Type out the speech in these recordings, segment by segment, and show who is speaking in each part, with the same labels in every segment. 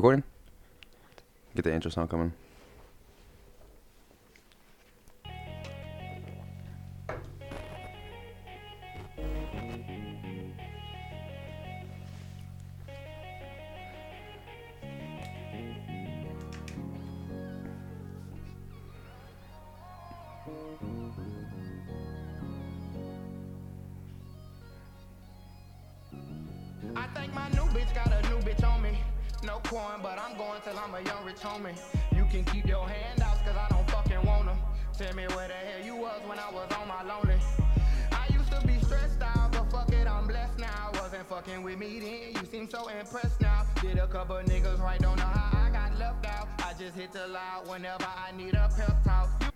Speaker 1: Recording? Get the intro song coming.
Speaker 2: No coin, but I'm going till I'm a young rich homie. You can keep your handouts, cause I don't fucking want them. Tell me where the hell you was when I was on my lonely. I used to be stressed out, but fuck it, I'm blessed now. Wasn't fucking with me then, you seem so impressed now. Did a couple niggas right, don't know how I got left out. I just hit the loud whenever I need a pep talk.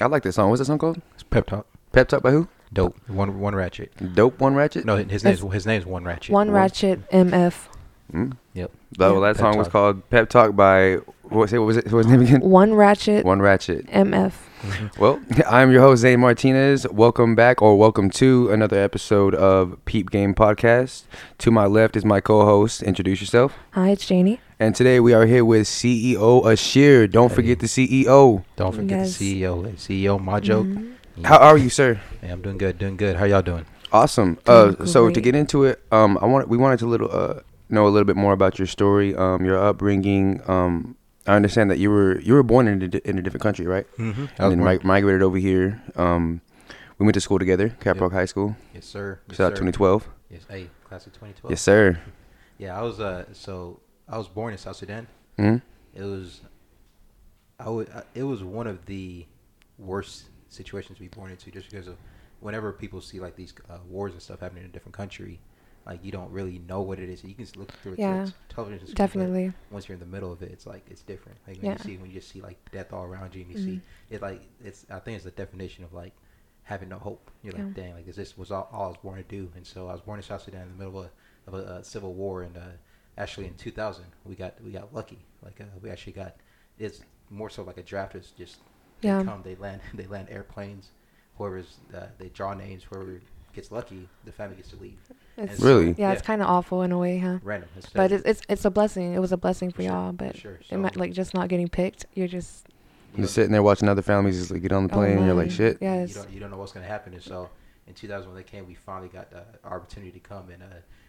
Speaker 1: I like this song. What's that song called?
Speaker 3: It's Pep Talk.
Speaker 1: Pep Talk by who?
Speaker 3: Dope. One One Ratchet.
Speaker 1: Dope One Ratchet?
Speaker 3: No, his
Speaker 4: That's-
Speaker 3: name's his name's One Ratchet.
Speaker 4: One Ratchet MF.
Speaker 1: Mm.
Speaker 3: Yep.
Speaker 1: Oh,
Speaker 4: Yeah.
Speaker 1: that
Speaker 3: Pep
Speaker 1: song was called Pep Talk by, what, say, what was it? What was his name again?
Speaker 4: One Ratchet
Speaker 1: One Ratchet.
Speaker 4: MF.
Speaker 1: Well, I'm your host, Zane Martinez. Welcome back, or welcome to another episode of Peep Game Podcast. To my left is my co host. Introduce yourself.
Speaker 4: Hi, it's Janie.
Speaker 1: And today we are here with CEO Ashir. Don't
Speaker 3: Hey.
Speaker 1: forget the CEO.
Speaker 3: Don't forget
Speaker 4: Yes.
Speaker 3: the CEO. Hey, CEO Majo.
Speaker 4: Mhm.
Speaker 1: How are you, sir?
Speaker 3: Hey, I'm doing good. Doing good. How y'all doing?
Speaker 1: Awesome. Uh, so to get into it, um, I want we wanted to little uh know a little bit more about your story, um, your upbringing. Um, I understand that you were you were born in a, in a different country, right?
Speaker 3: Mm-hmm.
Speaker 1: And then mi- migrated over here. Um, we went to school together, Caprock
Speaker 3: Yep.
Speaker 1: High School.
Speaker 3: yes, sir. Yes,
Speaker 1: Shout out
Speaker 3: sir.
Speaker 1: 2012.
Speaker 3: Yes, hey, class of 2012.
Speaker 1: Yes, sir.
Speaker 3: Yeah, I was uh so I was born in South Sudan.
Speaker 1: Mm-hmm.
Speaker 3: It was I would I, it was one of the worst situations to be born into just because of whenever people see like these uh, wars and stuff happening in a different country, like you don't really know what it is. You can just look through
Speaker 4: Yeah,
Speaker 3: through television. screen,
Speaker 4: Definitely.
Speaker 3: once you're in the middle of it, it's like it's different. Like when
Speaker 4: Yeah.
Speaker 3: you see when you just see like death all around you, and you see
Speaker 4: Mhm.
Speaker 3: it like it's. I think it's the definition of like having no hope. You're like,
Speaker 4: Yeah.
Speaker 3: dang, like this, this was all, all I was born to do. And so I was born in South Sudan in the middle of a, of a, uh civil war, and uh, actually in 2000 we got we got lucky. Like uh, we actually got it's more so like a draft is just
Speaker 4: yeah.
Speaker 3: they come they land they land airplanes. Whoever's uh, they draw names. Whoever gets lucky, the family gets to leave.
Speaker 4: It's,
Speaker 3: so-
Speaker 1: Really?
Speaker 4: Yeah, it's kind of awful in a way, huh?
Speaker 3: Random. It's,
Speaker 4: But it's, it's it's a blessing. It was a blessing for
Speaker 3: Sure,
Speaker 4: y'all.
Speaker 3: for
Speaker 4: But
Speaker 3: sure.
Speaker 4: it might, like just not getting picked. You're just
Speaker 3: you
Speaker 1: Just
Speaker 3: know,
Speaker 1: sitting there watching other families just like get on the
Speaker 4: oh
Speaker 1: plane, and you're like, shit.
Speaker 4: Yes.
Speaker 3: you don't you don't know what's gonna happen. And so in 2000 when they came, we finally got the opportunity to come. And uh,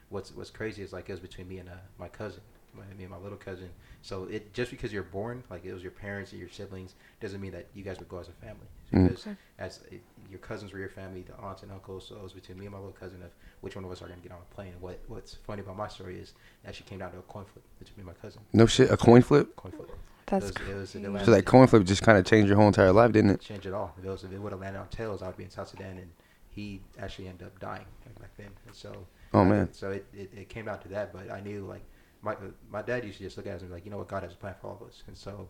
Speaker 3: what's what's crazy is like it was between me and uh, my cousin, my, me and my little cousin. So it just because you're born, like it was your parents and your siblings, doesn't mean that you guys would go as a family.
Speaker 1: Mm.
Speaker 3: Because
Speaker 4: Okay.
Speaker 3: as it, your cousins were your family, the aunts and uncles. So it was between me and my little cousin of which one of us are gonna get on a plane. What what's funny about my story is that she came down to a coin flip between me and my cousin.
Speaker 1: No shit. A coin flip.
Speaker 3: Coin flip.
Speaker 4: That's
Speaker 3: it was, it was, it
Speaker 4: crazy.
Speaker 3: landed-
Speaker 1: So that coin flip just kind of changed your whole entire life, didn't it?
Speaker 3: change it all. If it, was, if it would have landed on tails, I would be in South Sudan, and he actually ended up dying like back then. And so,
Speaker 1: Oh
Speaker 3: I-
Speaker 1: man.
Speaker 3: so it, it, it came out to that. But I knew like my my dad used to just look at us and be like, you know what, God has a plan for all of us. And so,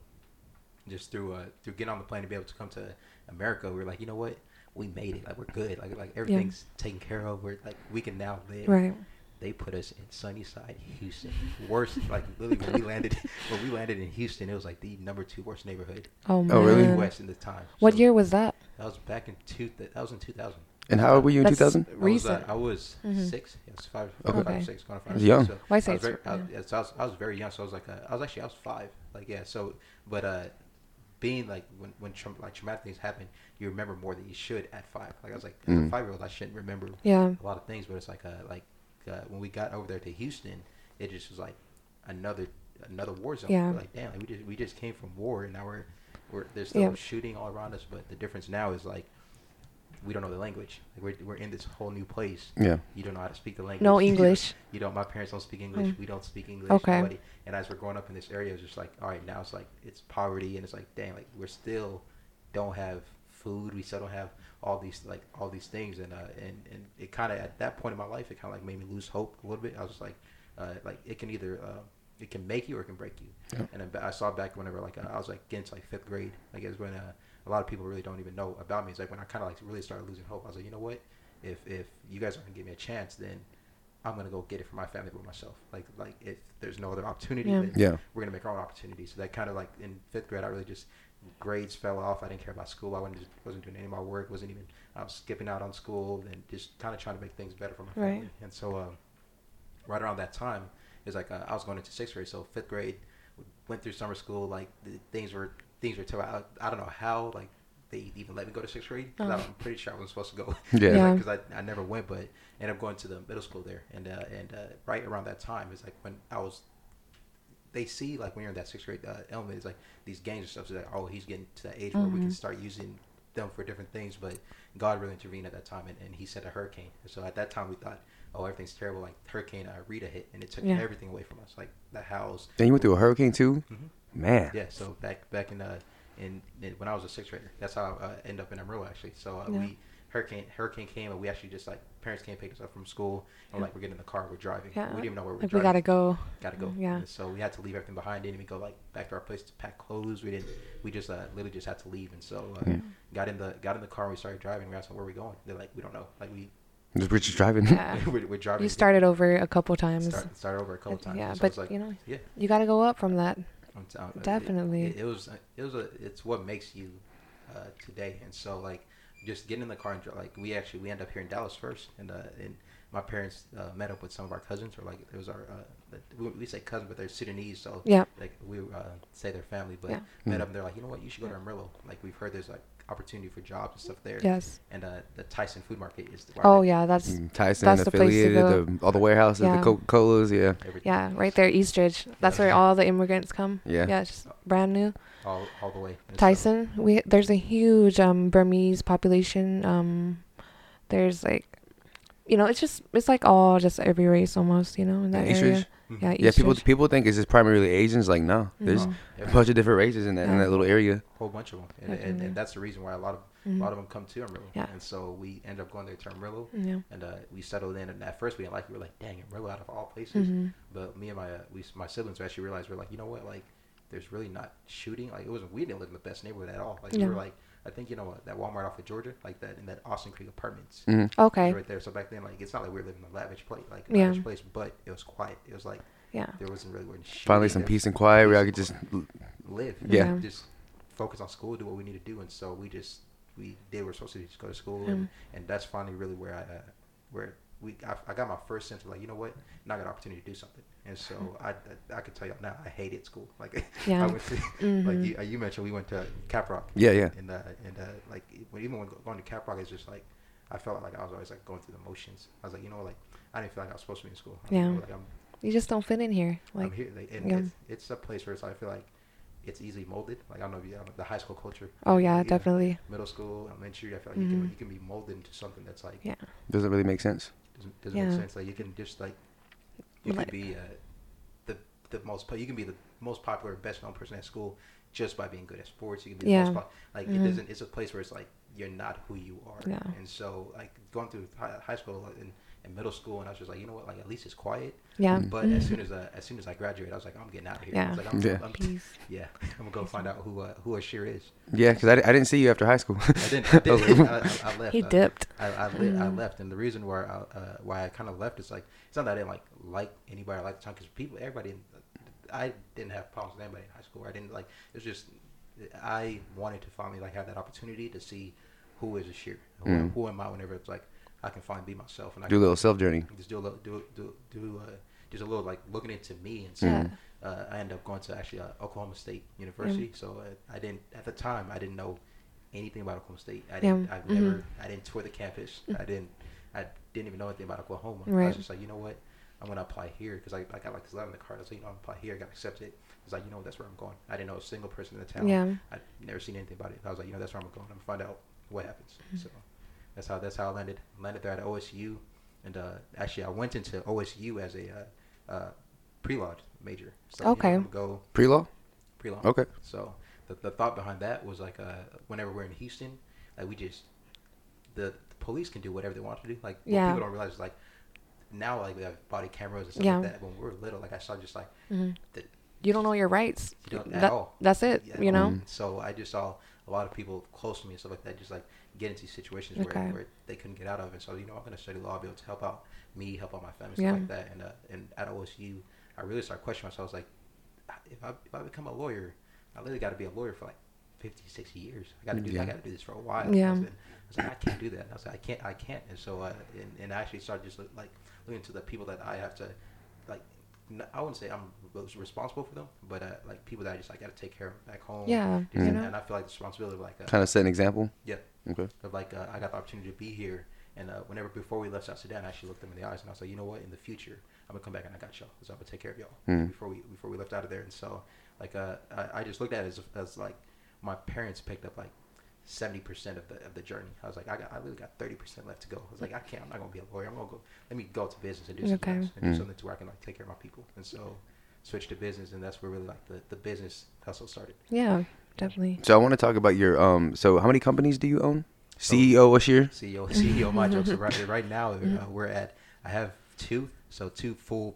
Speaker 3: just through uh through getting on the plane to be able to come to America, we were like, you know what, we made it. Like we're good. Like like everything's taken care of. We're like we can now live.
Speaker 4: right.
Speaker 3: They put us in Sunnyside, Houston. Worst, like literally when we landed when we landed in Houston, it was like the number two worst neighborhood
Speaker 4: Oh man.
Speaker 1: Oh, really?
Speaker 3: West in the time.
Speaker 4: What
Speaker 3: So-
Speaker 4: year was that?
Speaker 3: that was back in two. That was in two thousand.
Speaker 1: And how old were you in
Speaker 4: That's
Speaker 1: 2000?
Speaker 4: Recent.
Speaker 3: I was, uh, I was
Speaker 4: Mhm.
Speaker 3: six. Yeah, I was five,
Speaker 1: Okay.
Speaker 3: five six, going to five.
Speaker 1: That's
Speaker 3: or
Speaker 1: young.
Speaker 3: So
Speaker 4: Why
Speaker 3: I
Speaker 4: say
Speaker 3: was,
Speaker 4: it's-
Speaker 3: very, I,
Speaker 4: yeah.
Speaker 3: yeah, so I, was, I was very young. So I was like, uh, I was actually, I was five. Like, yeah. So, but uh, being like when when tra- like traumatic things happen, you remember more than you should at five. Like I was like, as
Speaker 1: Mm.
Speaker 3: five year old, I shouldn't remember
Speaker 4: Yeah.
Speaker 3: a lot of things. But it's like, uh, like uh, when we got over there to Houston, it just was like another another war zone.
Speaker 4: Yeah.
Speaker 3: We're like, damn, like, we just we just came from war, and now we're we're there's still
Speaker 4: Yeah.
Speaker 3: shooting all around us. But the difference now is like we don't know the language. Like we're we're in this whole new place.
Speaker 1: Yeah.
Speaker 3: You don't know how to speak the language.
Speaker 4: No English.
Speaker 3: You don't. My parents don't speak English.
Speaker 4: Mm.
Speaker 3: We don't speak English.
Speaker 4: Okay.
Speaker 3: Nobody. And as we're growing up in this area, it's just like, all right, now it's like it's poverty, and it's like, dang, like we're still don't have food. We still don't have all these like all these things, and uh, and and it kind of at that point in my life, it kind of like made me lose hope a little bit. I was just like, uh, like it can either uh, it can make you or it can break you.
Speaker 1: Yeah.
Speaker 3: And I saw back whenever like I was like getting to like fifth grade, I guess when uh, a lot of people really don't even know about me. It's like when I kind of like really started losing hope. I was like, you know what? If if you guys aren't gonna give me a chance, then I'm gonna go get it for my family by myself. Like like if there's no other opportunity,
Speaker 4: Yeah.
Speaker 3: then
Speaker 1: Yeah.
Speaker 3: we're gonna make our own opportunity. So that kind of like in fifth grade, I really just grades fell off. I didn't care about school. I wasn't just wasn't doing any of my work. wasn't even I was skipping out on school and just kind of trying to make things better for my
Speaker 4: Right.
Speaker 3: family. And so um, right around that time it's like uh, I was going into sixth grade, so fifth grade, went through summer school. Like the, things were things were terrible. I, I don't know how like they even let me go to sixth grade. 'cause
Speaker 4: Oh.
Speaker 3: I'm pretty sure I wasn't supposed to go.
Speaker 1: Yeah.
Speaker 4: Yeah.
Speaker 3: Because I, I never went, but ended up going to the middle school there, and uh, and uh, right around that time is like when I was. They see like when you're in that sixth grade uh, element, it's like these games and stuff. So like, oh, he's getting to that age where we can
Speaker 4: Mhm.
Speaker 3: start using them for different things. But God really intervened at that time, and, and He sent a hurricane. And so at that time, we thought, oh, everything's terrible. Like Hurricane uh, Rita hit, and it took
Speaker 4: Yeah.
Speaker 3: everything away from us, like the house.
Speaker 1: Then you went through a hurricane too.
Speaker 3: Mhm.
Speaker 1: Man.
Speaker 3: Yeah. So back back in uh in, in when I was a sixth grader, that's how I uh, ended up in Amarillo actually. So uh,
Speaker 4: Yeah.
Speaker 3: we hurricane hurricane came, and we actually just like parents came pick us up from school, and we're like we're getting in the car, we're driving.
Speaker 4: Yeah.
Speaker 3: We didn't even know where we're
Speaker 4: Like we gotta go.
Speaker 3: Gotta go.
Speaker 4: Yeah.
Speaker 3: And so we had to leave everything behind. Didn't even go like back to our place to pack clothes. We didn't. We just uh, literally just had to leave. And so uh,
Speaker 1: Yeah.
Speaker 3: got in the got in the car. and We started driving. We asked them where we going. They're like, we don't know. Like we
Speaker 1: Just we're just driving.
Speaker 4: Yeah.
Speaker 3: we're, we're driving.
Speaker 4: You started over a couple times.
Speaker 3: Start, started over a couple times.
Speaker 4: Yeah,
Speaker 3: So
Speaker 4: but
Speaker 3: like,
Speaker 4: you know,
Speaker 3: yeah.
Speaker 4: you gotta go up from that.
Speaker 3: I'm t- uh, it-
Speaker 4: Definitely.
Speaker 3: It, it was uh, it was a it's what makes you uh, today, and so like just getting in the car and like we actually we end up here in Dallas first, and uh, and my parents uh, met up with some of our cousins, or like it was our uh, we, we say cousin, but they're Sudanese, so
Speaker 4: Yeah.
Speaker 3: like we uh, say their family, but
Speaker 4: Yeah.
Speaker 3: met
Speaker 1: Mm.
Speaker 3: up and they're like, you know what, you should go to Amarillo. Like we've heard there's like opportunity for jobs and stuff there,
Speaker 4: Yes.
Speaker 3: and uh, the Tyson Food Market is the where
Speaker 4: Oh
Speaker 3: they-
Speaker 4: yeah, that's
Speaker 1: Mm, Tyson
Speaker 4: That's the place to
Speaker 1: affiliated, the, all the warehouses,
Speaker 4: Yeah.
Speaker 1: the Coca Colas, yeah,
Speaker 3: everything.
Speaker 4: yeah, right there, Eastridge. That's where all the immigrants come.
Speaker 1: yeah.
Speaker 4: Yeah, it's just brand new.
Speaker 3: all, all the way. And so-
Speaker 4: Tyson, we there's a huge um Burmese population. Um, there's like, you know, it's just it's like all just every race almost. You know, in that
Speaker 1: In Eastridge?
Speaker 4: area.
Speaker 3: Mhm.
Speaker 4: Yeah,
Speaker 1: Yeah, people
Speaker 4: Eastridge.
Speaker 1: people think it's just primarily Asians. Like, no, there's
Speaker 4: No.
Speaker 1: a bunch of different races in that in that little area.
Speaker 3: A whole bunch of them, and, and, and that's the reason why a lot of
Speaker 4: Mhm.
Speaker 3: a lot of them come to Amarillo.
Speaker 4: Yeah.
Speaker 3: And so we end up going there to Amarillo,
Speaker 4: Yeah.
Speaker 3: and uh, we settled in. And at first we didn't like it. We were like, "Dang, Amarillo out of all places."
Speaker 4: hmm
Speaker 3: But me and my uh, we my siblings actually realized we are like, you know what, like there's really not shooting. Like it wasn't. We didn't live in the best neighborhood at all. Like we were like, I think you know what, that Walmart off of Georgia, like that in that Austin Creek Apartments.
Speaker 1: hmm
Speaker 4: Okay.
Speaker 3: right there. So back then, like, it's not like we were living in a lavish place, like a
Speaker 4: Yeah.
Speaker 3: lavish place, but it was quiet. It was like
Speaker 4: Yeah.
Speaker 3: there wasn't really shooting.
Speaker 1: Finally, some
Speaker 3: There-
Speaker 1: peace and quiet where I could just
Speaker 3: live.
Speaker 1: Yeah.
Speaker 4: Yeah.
Speaker 3: Just focus on school, do what we need to do, and so we just we did. what We're supposed to do, just go to school,
Speaker 4: Mm.
Speaker 3: and, and that's finally really where I uh, where we I, I got my first sense of like you know what, now I got an opportunity to do something, and so I I, I can tell y'all now I hated school. Like
Speaker 4: Yeah.
Speaker 3: I went to
Speaker 4: Mhm.
Speaker 3: like you, uh, you mentioned we went to Caprock.
Speaker 1: Yeah, yeah.
Speaker 3: And uh, and uh, like when, even when going to Caprock, it's just like I felt like I was always like going through the motions. I was like, you know, like I didn't feel like I was supposed to be in school. I was
Speaker 4: Yeah.
Speaker 3: Like, I'm,
Speaker 4: You just don't fit in here. Like I'm
Speaker 3: here, like, and
Speaker 4: yeah.
Speaker 3: it's, it's a place where it's, I feel like it's easily molded. Like I don't know if you know, the high school culture.
Speaker 4: oh yeah,
Speaker 3: you know,
Speaker 4: definitely.
Speaker 3: Middle school, elementary. I feel like you can
Speaker 4: Mhm.
Speaker 3: you can be molded into something that's like
Speaker 4: Yeah.
Speaker 1: doesn't really make sense.
Speaker 3: doesn't, doesn't
Speaker 4: Yeah.
Speaker 3: make sense. Like you can just like you
Speaker 4: Like-
Speaker 3: can be uh, the the most you can be the most popular, best known person at school just by being good at sports. You can be
Speaker 4: Yeah.
Speaker 3: the most po- like
Speaker 4: Mhm.
Speaker 3: it doesn't. It's a place where it's like you're not who you are.
Speaker 4: Yeah.
Speaker 3: And so like going through high, high school and, and middle school, and I was just like, you know what? Like at least it's quiet.
Speaker 4: Yeah.
Speaker 1: Mm.
Speaker 3: But
Speaker 4: Mhm.
Speaker 3: as soon as uh, as soon as I graduated, I was like, I'm getting out of here. I
Speaker 4: Yeah.
Speaker 3: was like, I'm,
Speaker 1: Yeah.
Speaker 3: I'm,
Speaker 4: Peace.
Speaker 3: yeah, I'm gonna go find out who uh, who Ashir is.
Speaker 1: Yeah, because I, I didn't see you after high school.
Speaker 3: I didn't. I,
Speaker 1: I
Speaker 3: didn't, I, I, I left.
Speaker 4: He
Speaker 3: I-
Speaker 4: dipped.
Speaker 3: I I, li- I
Speaker 4: Mhm.
Speaker 3: left, and the reason why I, uh, why I kind of left is like it's not that I didn't like like anybody I liked the time because people everybody I didn't have problems with anybody in high school. I didn't like it was just I wanted to finally like have that opportunity to see who is Ashir who,
Speaker 1: Mm.
Speaker 3: who am I whenever it's like I can finally be myself and I
Speaker 1: Do a little self journey.
Speaker 3: just do a little do do do uh, just a little like looking into me and so
Speaker 4: Yeah.
Speaker 3: uh, I ended up going to actually uh, Oklahoma State University. So uh, I didn't at the time I didn't know anything about Oklahoma State. I didn't.
Speaker 4: Yeah.
Speaker 3: I've
Speaker 4: Mhm.
Speaker 3: never. I didn't tour the campus. I didn't. I didn't even know anything about Oklahoma. I was just like, you know what? I'm gonna apply here because I, I got like this letter in the card. I was like, you know, I'm apply here. I got accepted. I was like, you know, that's where I'm going. I didn't know a single person in the town.
Speaker 4: Yeah.
Speaker 3: I'd never seen anything about it. I was like, you know, that's where I'm going. I'm gonna find out what happens.
Speaker 4: Mm-hmm.
Speaker 3: So that's how that's how I landed. Landed there at OSU, and uh, actually I went into OSU as a uh, uh, pre-law major. So,
Speaker 4: Okay.
Speaker 3: You know, I'm go
Speaker 1: Pre law?
Speaker 3: pre-law.
Speaker 1: Okay.
Speaker 3: So the, the thought behind that was like, uh, whenever we're in Houston, like we just the, the police can do whatever they want to do. Like
Speaker 4: Yeah.
Speaker 3: people don't realize like now like we have body cameras and stuff
Speaker 4: Yeah.
Speaker 3: like that. When we were little, like I saw just like
Speaker 4: hmm
Speaker 3: the
Speaker 4: You don't know your rights.
Speaker 3: you don't at
Speaker 4: That-
Speaker 3: all.
Speaker 4: That's it.
Speaker 3: Yeah,
Speaker 4: You know.
Speaker 1: Mhm.
Speaker 3: So I just saw a lot of people close to me and stuff like that, just like get into situations
Speaker 4: Okay.
Speaker 3: where, where they couldn't get out of. And so you know, I'm gonna study law, be able to help out me, help out my family, stuff
Speaker 4: Yeah.
Speaker 3: like that. And uh, and at OSU, I really started questioning myself. I was like, if I if I become a lawyer, I literally got to be a lawyer for like 50, 60 years. I got to do
Speaker 1: Yeah.
Speaker 3: I got to do this for a while.
Speaker 4: Yeah.
Speaker 3: I was, like, I was like, I can't do that. I was like, I can't, I can't. And so uh, and, and I actually started just look, like looking to the people that I have to like I wouldn't say I'm res- responsible for them, but uh, like people that I just like got to take care of back home.
Speaker 4: Yeah,
Speaker 3: Just-
Speaker 4: you
Speaker 3: and, and I feel like the responsibility of like uh,
Speaker 1: Trying to set an example.
Speaker 3: Yeah.
Speaker 1: Okay.
Speaker 3: of like uh, I got the opportunity to be here, and uh, whenever before we left South Sudan, I actually looked them in the eyes and I was like, you know what, in the future, I'm gonna come back and I got y'all, so I'm gonna take care of y'all
Speaker 1: Mm.
Speaker 3: before we before we left out of there. And so like uh, I, I just looked at it as, as like my parents picked up like. Seventy percent of the of the journey. I was like, I got, I really got thirty percent left to go. I was like, I can't. I'm not gonna be a lawyer. I'm gonna go. Let me go to business and do something
Speaker 4: Okay.
Speaker 3: else and do
Speaker 1: Mm.
Speaker 3: something to where I can like take care of my people. And so, switch to business, and that's where really like the, the business hustle started.
Speaker 4: Yeah, definitely.
Speaker 1: So I want to talk about your um. So how many companies do you own? CEO what's your?
Speaker 3: CEO CEO my job. So right right now uh, we're at I have two so two full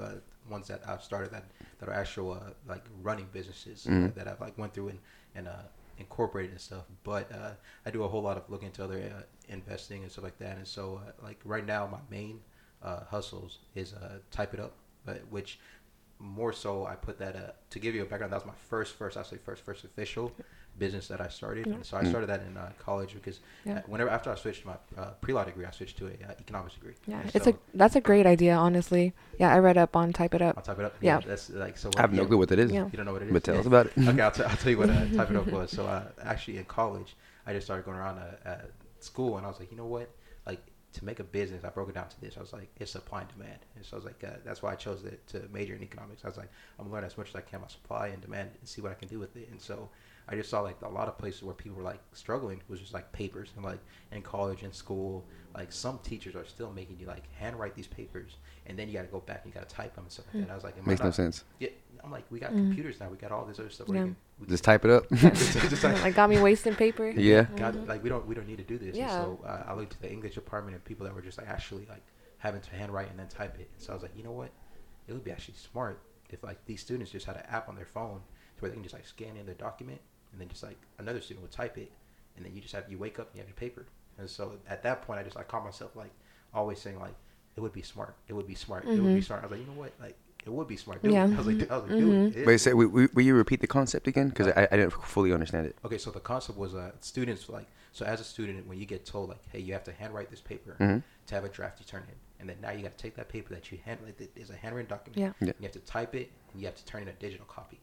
Speaker 3: uh, ones that I've started that that are actual uh, like running businesses uh,
Speaker 1: Mhm.
Speaker 3: that I've like went through and and uh, incorporated and stuff. But uh, I do a whole lot of looking into other uh, investing and stuff like that. And so uh, like right now my main uh, hustles is uh, type it up, but which more so I put that uh, to give you a background. That was my first first I say first first official business that I started.
Speaker 4: Yeah.
Speaker 3: And so I
Speaker 1: Mm.
Speaker 3: started that in uh, college because
Speaker 4: Yeah.
Speaker 3: uh, whenever after I switched my uh, pre-law degree, I switched to a uh, economics degree.
Speaker 4: Yeah,
Speaker 3: And
Speaker 4: it's
Speaker 3: so
Speaker 4: a that's a great idea, honestly. Yeah, I read up on Type It up.
Speaker 3: I'll type it up.
Speaker 4: Yeah.
Speaker 3: that's like so.
Speaker 1: I have no clue what that is.
Speaker 4: Yeah.
Speaker 3: You don't know what it is.
Speaker 1: But tell
Speaker 3: Yeah.
Speaker 1: us about it.
Speaker 3: okay, I'll, t- I'll tell you what uh, type it up was. So uh, actually in college, I just started going around uh, uh, school, and I was like, you know what, like to make a business, I broke it down to this. I was like, it's supply and demand, and so I was like, uh, that's why I chose it to major in economics. I was like, I'm gonna learn as much as I can about supply and demand and see what I can do with it. And so I just saw like a lot of places where people were like struggling was just like papers and like in college and school, like some teachers are still making you like handwrite these papers, and then you got to go back and you got to type them and stuff like that. And I was like, am I
Speaker 1: Makes no sense.
Speaker 3: Yeah, I'm like, we got
Speaker 4: Mm.
Speaker 3: computers now. We got all this other stuff. where
Speaker 4: Yeah.
Speaker 3: you can, we
Speaker 1: Just type it up.
Speaker 3: just, just like,
Speaker 4: like got me wasting paper.
Speaker 1: yeah.
Speaker 3: God, like we don't we don't need to do this. And
Speaker 4: Yeah.
Speaker 3: so uh, I looked at the English department and people that were just like actually like having to handwrite and then type it. And So I was like, you know what? It would be actually smart if like these students just had an app on their phone to where they can just like scan in their document and then just like another student would type it and then you just have you wake up and you have your paper. And so at that point, I just I caught myself like always saying like it would be smart. It would be smart. It would be
Speaker 4: Mhm.
Speaker 3: smart. I was like, you know what? Like it would be smart.
Speaker 4: Yeah.
Speaker 3: it. I was like, I was like, do it. It-
Speaker 1: Wait, say, will, will you repeat the concept again? Because I, I didn't fully understand it.
Speaker 3: Okay, so the concept was uh, students like so as a student when you get told like hey you have to handwrite this paper
Speaker 1: Mhm.
Speaker 3: to have a draft you turn in and then now you got to take that paper that you hand like it is a handwritten document
Speaker 4: Yeah.
Speaker 1: Yeah.
Speaker 3: you have to type it and you have to turn in a digital copy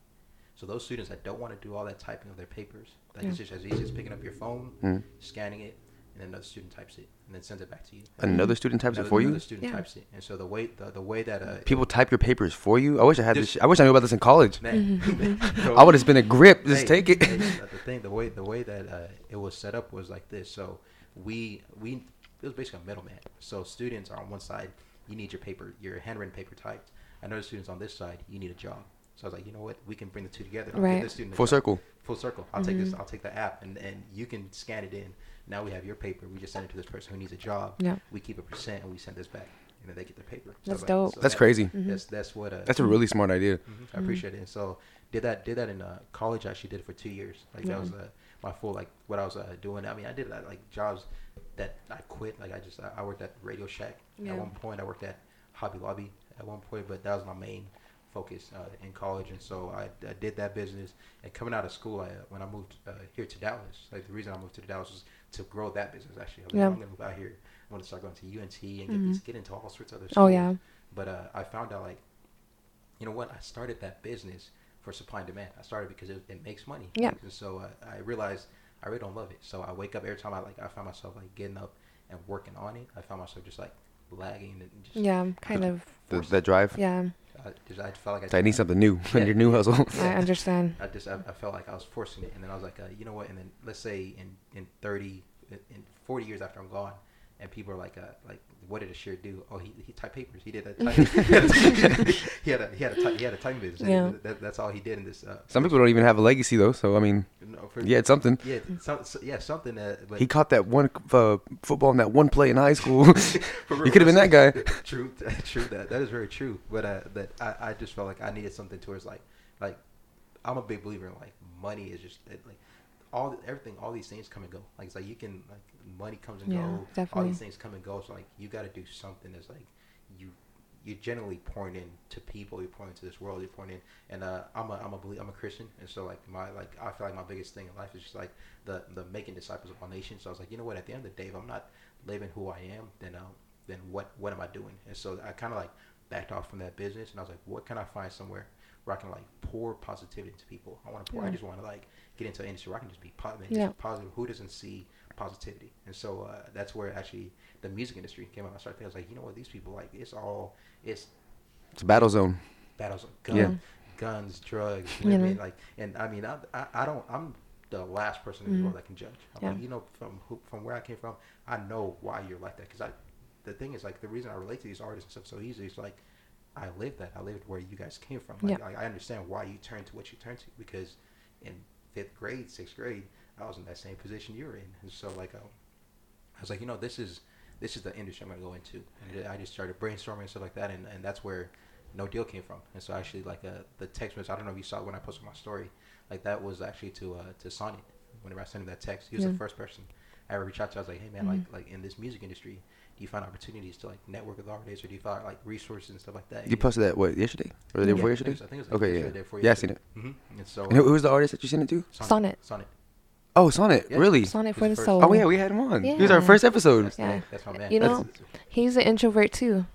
Speaker 3: so those students that don't want to do all that typing of their papers like it's
Speaker 4: Yeah.
Speaker 3: just as easy as picking up your phone
Speaker 1: Mhm.
Speaker 3: scanning it and then another student types it and then sends it back to you
Speaker 1: Another student types
Speaker 3: another,
Speaker 1: it for you.
Speaker 3: another student
Speaker 4: Yeah.
Speaker 3: types it and so the way the, the way that uh
Speaker 1: People type your papers for you. I wish I had this.
Speaker 3: Just-
Speaker 1: I wish I knew about this in college.
Speaker 3: man, so-
Speaker 1: I would have been a grip. Just
Speaker 3: Hey,
Speaker 1: take it.
Speaker 3: hey, the thing, the way the way that uh, it was set up was like this. So we we it was basically a middleman. So students are on one side, you need your paper, your handwritten paper typed. Another students on this side, you need a job. So I was like, you know what, we can bring the two together. I'll
Speaker 4: Right.
Speaker 3: this student
Speaker 1: Full
Speaker 3: job.
Speaker 1: circle.
Speaker 3: Full circle. I'll take this.
Speaker 4: Mhm.
Speaker 3: I'll take the app, and and you can scan it in. Now we have your paper. We just send it to this person who needs a job.
Speaker 4: Yeah.
Speaker 3: We keep a percent, and we send this back, and then they get their paper.
Speaker 4: That's
Speaker 3: I was
Speaker 4: dope.
Speaker 1: That's
Speaker 3: that-
Speaker 1: crazy.
Speaker 4: Mhm.
Speaker 3: That's that's what. Uh,
Speaker 1: That's a really smart idea.
Speaker 3: Mhm, I appreciate it. And so did that did that in uh, college. I actually did it for two years. Like
Speaker 4: Yeah.
Speaker 3: that was uh, my full like what I was uh, doing. I mean, I did uh, like jobs that I quit. Like I just I, I worked at Radio Shack
Speaker 4: Yeah.
Speaker 3: at one point. I worked at Hobby Lobby at one point, but that was my main focus uh, in college. And so I, I did that business. And coming out of school, I, uh, when I moved uh, here to Dallas, like the reason I moved to Dallas was to grow that business. Actually, I was like,
Speaker 4: Yeah.
Speaker 3: I'm gonna move out here. I want to start going to UNT and get
Speaker 4: Mhm.
Speaker 3: these, get into all sorts of other.
Speaker 4: Oh yeah.
Speaker 3: But uh, I found out like, you know what? I started that business for supply and demand. I started because it, it makes money.
Speaker 4: Yeah.
Speaker 3: And so uh, I realized I really don't love it. So I wake up every time I like I find myself like getting up and working on it. I found myself just like lagging and just
Speaker 4: Yeah. Kind of.
Speaker 1: The,
Speaker 3: forced-
Speaker 1: that drive.
Speaker 4: Yeah.
Speaker 3: I, just, I felt like I,
Speaker 1: So I need something new.
Speaker 3: Yeah.
Speaker 1: Your new hustle.
Speaker 4: I understand.
Speaker 3: I just I, I felt like I was forcing it, and then I was like, uh, you know what? And then let's say in in thirty, in forty years after I'm gone, and people are like, uh, like, what did Ashir do? Oh, he he typed papers. He did that. Type, he had a he had a ty- he had a typing business.
Speaker 4: Yeah.
Speaker 3: That, that's all he did in this. Uh,
Speaker 1: Some people don't even have a legacy though. So I mean,
Speaker 3: no, for-
Speaker 1: yeah, it's something.
Speaker 3: yeah, some, so, yeah, something that. But
Speaker 1: He caught that one uh, football in that one play in high school.
Speaker 3: For real,
Speaker 1: he could have been that guy.
Speaker 3: True, true. That that is very true. But uh, that I, I just felt like I needed something towards like like I'm a big believer in like money is just like all everything all these things come and go. Like it's like you can like money comes and
Speaker 4: Yeah,
Speaker 3: go. All these things come and go. So like you got to do something that's like you you're generally pouring into people. You're pouring into this world. You're pouring in. And uh, I'm a I'm a belie- I'm a Christian, and so like my like I feel like my biggest thing in life is just like the the making disciples of all nations. So I was like, you know what? At the end of the day, if I'm not living who I am, then um then what what am I doing? And so I kind of like backed off from that business, and I was like, what can I find somewhere where I can like pour positivity into people? I want to pour. I just want to like get into an industry where I can just be positive.
Speaker 4: Yeah.
Speaker 3: positive. Who doesn't see positivity? And so uh, that's where actually the music industry came out. I started. thinking, I was like, you know what? These people like it's all it's
Speaker 1: It's a battle zone.
Speaker 3: battles of guns,
Speaker 1: Yeah.
Speaker 3: guns, drugs,
Speaker 4: You know.
Speaker 3: women. Like, and I mean, I, I, I don't. I'm the last person in the
Speaker 4: Mhm.
Speaker 3: world that can judge. I'm like,
Speaker 4: Yeah.
Speaker 3: you know, from who, from where I came from, I know why you're like that. Because I, the thing is, like, the reason I relate to these artists and stuff so easily is like, I lived that. I lived where you guys came from. Like,
Speaker 4: Yeah.
Speaker 3: I, I understand why you turned to what you turned to. Because in fifth grade, sixth grade, I was in that same position you were in, and so like, um, I was like, you know, this is this is the industry I'm gonna go into, and I just started brainstorming and stuff like that, and, and that's where no deal came from. And so actually, like uh, the text message, I don't know if you saw it when I posted my story, like that was actually to uh, to Sonny. Whenever I sent him that text, he was
Speaker 4: Yeah.
Speaker 3: the first person I ever reached out to. I was like, hey man,
Speaker 4: Mhm.
Speaker 3: like like in this music industry, do you find opportunities to like network with artists, or do you find like resources and stuff like that?
Speaker 1: You posted that what yesterday or the day
Speaker 4: Yeah.
Speaker 1: before
Speaker 3: I
Speaker 1: yesterday?
Speaker 3: think, so. I think it was like
Speaker 1: Okay,
Speaker 3: yesterday,
Speaker 1: yeah.
Speaker 3: the day before
Speaker 1: Yeah, I seen
Speaker 3: yesterday. Mm-hmm. And so
Speaker 1: And who, who was the artist that you sent it to?
Speaker 4: Sonnet.
Speaker 3: Sonnet.
Speaker 1: Oh, Sonnet.
Speaker 3: Yeah.
Speaker 1: Really?
Speaker 4: Sonnet for
Speaker 3: the
Speaker 4: the
Speaker 3: first-
Speaker 4: soul.
Speaker 1: Oh yeah, we had him on. Yeah. He was our first episode.
Speaker 3: That's,
Speaker 4: Yeah.
Speaker 3: that's my man.
Speaker 4: You
Speaker 3: That's-
Speaker 4: know, He's an introvert too.